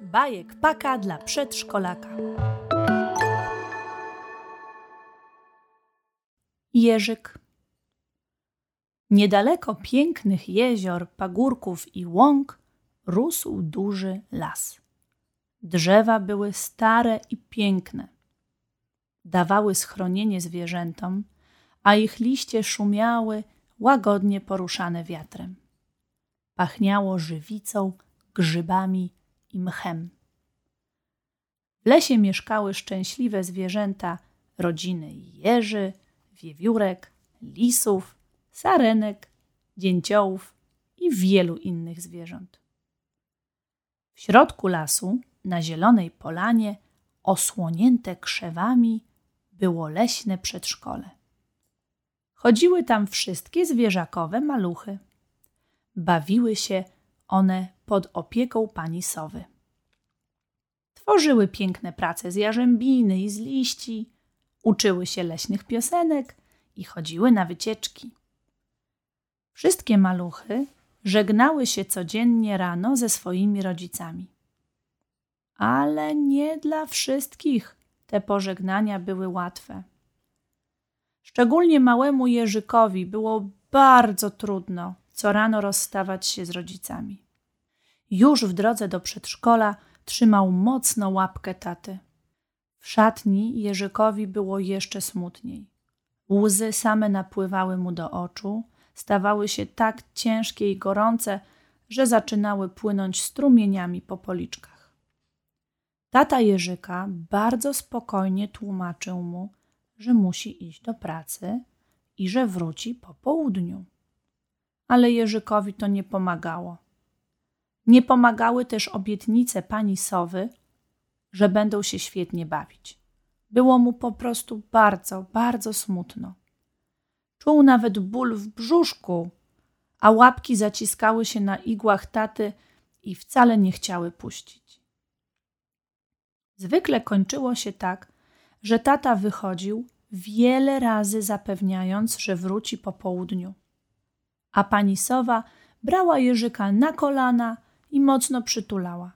Bajek paka dla przedszkolaka. Jerzyk. Niedaleko pięknych jezior, pagórków i łąk rósł duży las. Drzewa były stare i piękne. Dawały schronienie zwierzętom, a ich liście szumiały, łagodnie poruszane wiatrem. Pachniało żywicą, grzybami i mchem. W lesie mieszkały szczęśliwe zwierzęta rodziny jeży, wiewiórek, lisów, sarenek, dzięciołów i wielu innych zwierząt. W środku lasu, na zielonej polanie, osłonięte krzewami, było leśne przedszkole. Chodziły tam wszystkie zwierzakowe maluchy. Bawiły się one pod opieką pani sowy. Tworzyły piękne prace z jarzębiny i z liści, uczyły się leśnych piosenek i chodziły na wycieczki. Wszystkie maluchy żegnały się codziennie rano ze swoimi rodzicami. Ale nie dla wszystkich te pożegnania były łatwe. Szczególnie małemu Jerzykowi było bardzo trudno co rano rozstawać się z rodzicami. Już w drodze do przedszkola trzymał mocno łapkę taty. W szatni Jerzykowi było jeszcze smutniej. Łzy same napływały mu do oczu, stawały się tak ciężkie i gorące, że zaczynały płynąć strumieniami po policzkach. Tata Jerzyka bardzo spokojnie tłumaczył mu, że musi iść do pracy i że wróci po południu. Ale Jerzykowi to nie pomagało. Nie pomagały też obietnice pani Sowy, że będą się świetnie bawić. Było mu po prostu bardzo, bardzo smutno. Czuł nawet ból w brzuszku, a łapki zaciskały się na igłach taty i wcale nie chciały puścić. Zwykle kończyło się tak, że tata wychodził wiele razy zapewniając, że wróci po południu. A pani sowa brała Jerzyka na kolana i mocno przytulała.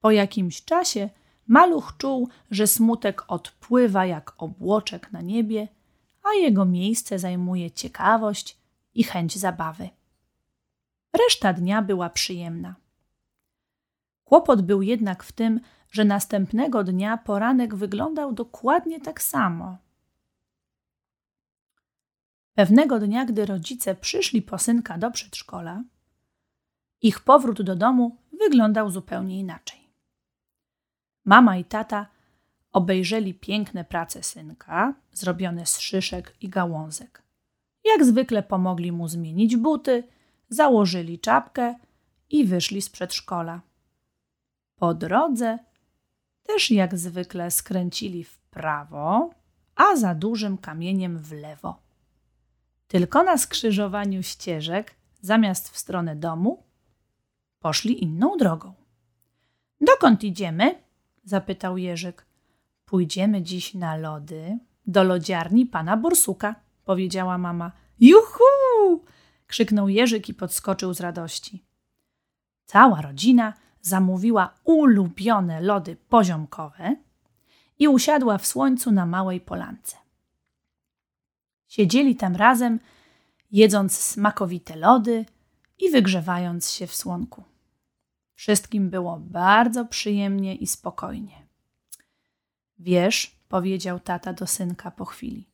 Po jakimś czasie maluch czuł, że smutek odpływa jak obłoczek na niebie, a jego miejsce zajmuje ciekawość i chęć zabawy. Reszta dnia była przyjemna. Kłopot był jednak w tym, że następnego dnia poranek wyglądał dokładnie tak samo. Pewnego dnia, gdy rodzice przyszli po synka do przedszkola, ich powrót do domu wyglądał zupełnie inaczej. Mama i tata obejrzeli piękne prace synka, zrobione z szyszek i gałązek. Jak zwykle pomogli mu zmienić buty, założyli czapkę i wyszli z przedszkola. Po drodze też jak zwykle skręcili w prawo, a za dużym kamieniem w lewo. Tylko na skrzyżowaniu ścieżek, zamiast w stronę domu, poszli inną drogą. Dokąd idziemy? zapytał Jerzyk. Pójdziemy dziś na lody do lodziarni pana Borsuka, powiedziała mama. Juhu! krzyknął Jerzyk i podskoczył z radości. Cała rodzina zamówiła ulubione lody poziomkowe i usiadła w słońcu na małej polance. Siedzieli tam razem, jedząc smakowite lody i wygrzewając się w słonku. Wszystkim było bardzo przyjemnie i spokojnie. Wiesz, powiedział tata do synka po chwili.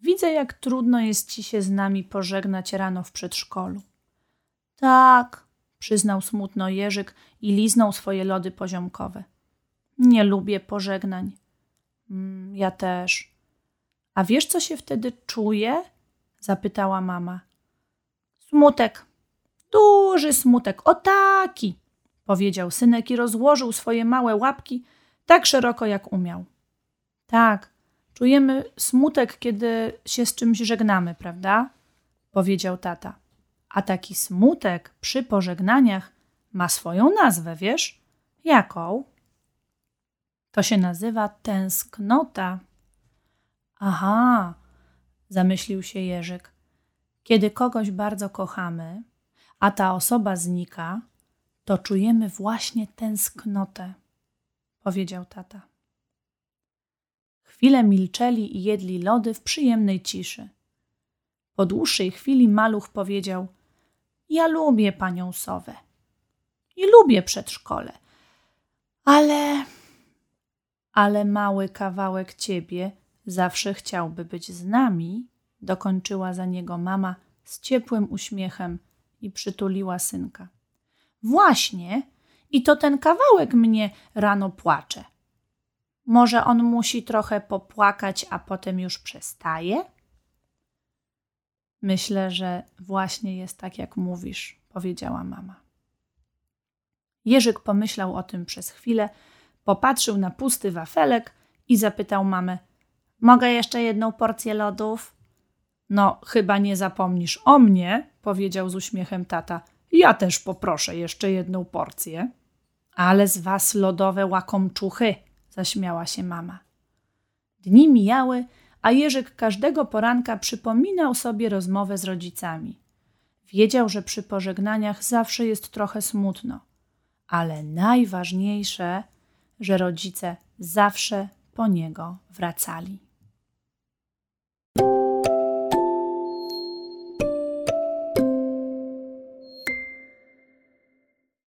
Widzę, jak trudno jest ci się z nami pożegnać rano w przedszkolu. Tak, przyznał smutno Jerzyk i liznął swoje lody poziomkowe. Nie lubię pożegnań. Mm, ja też. A wiesz, co się wtedy czuje? zapytała mama. Smutek. Duży smutek. O taki, powiedział synek i rozłożył swoje małe łapki tak szeroko, jak umiał. Tak, czujemy smutek, kiedy się z czymś żegnamy, prawda? powiedział tata. A taki smutek przy pożegnaniach ma swoją nazwę, wiesz? Jaką? To się nazywa tęsknota. Aha, zamyślił się Jerzyk. Kiedy kogoś bardzo kochamy, a ta osoba znika, to czujemy właśnie tęsknotę, powiedział tata. Chwilę milczeli i jedli lody w przyjemnej ciszy. Po dłuższej chwili maluch powiedział: Ja lubię panią Sowę i lubię przedszkole, ale. Ale mały kawałek ciebie zawsze chciałby być z nami, dokończyła za niego mama z ciepłym uśmiechem i przytuliła synka. Właśnie, i to ten kawałek mnie rano płacze. Może on musi trochę popłakać, a potem już przestaje? Myślę, że właśnie jest tak, jak mówisz, powiedziała mama. Jerzyk pomyślał o tym przez chwilę, popatrzył na pusty wafelek i zapytał mamę: Mogę jeszcze jedną porcję lodów? No, chyba nie zapomnisz o mnie, powiedział z uśmiechem tata. Ja też poproszę jeszcze jedną porcję. Ale z was lodowe łakomczuchy, zaśmiała się mama. Dni mijały, a Jerzyk każdego poranka przypominał sobie rozmowę z rodzicami. Wiedział, że przy pożegnaniach zawsze jest trochę smutno, ale najważniejsze, że rodzice zawsze po niego wracali.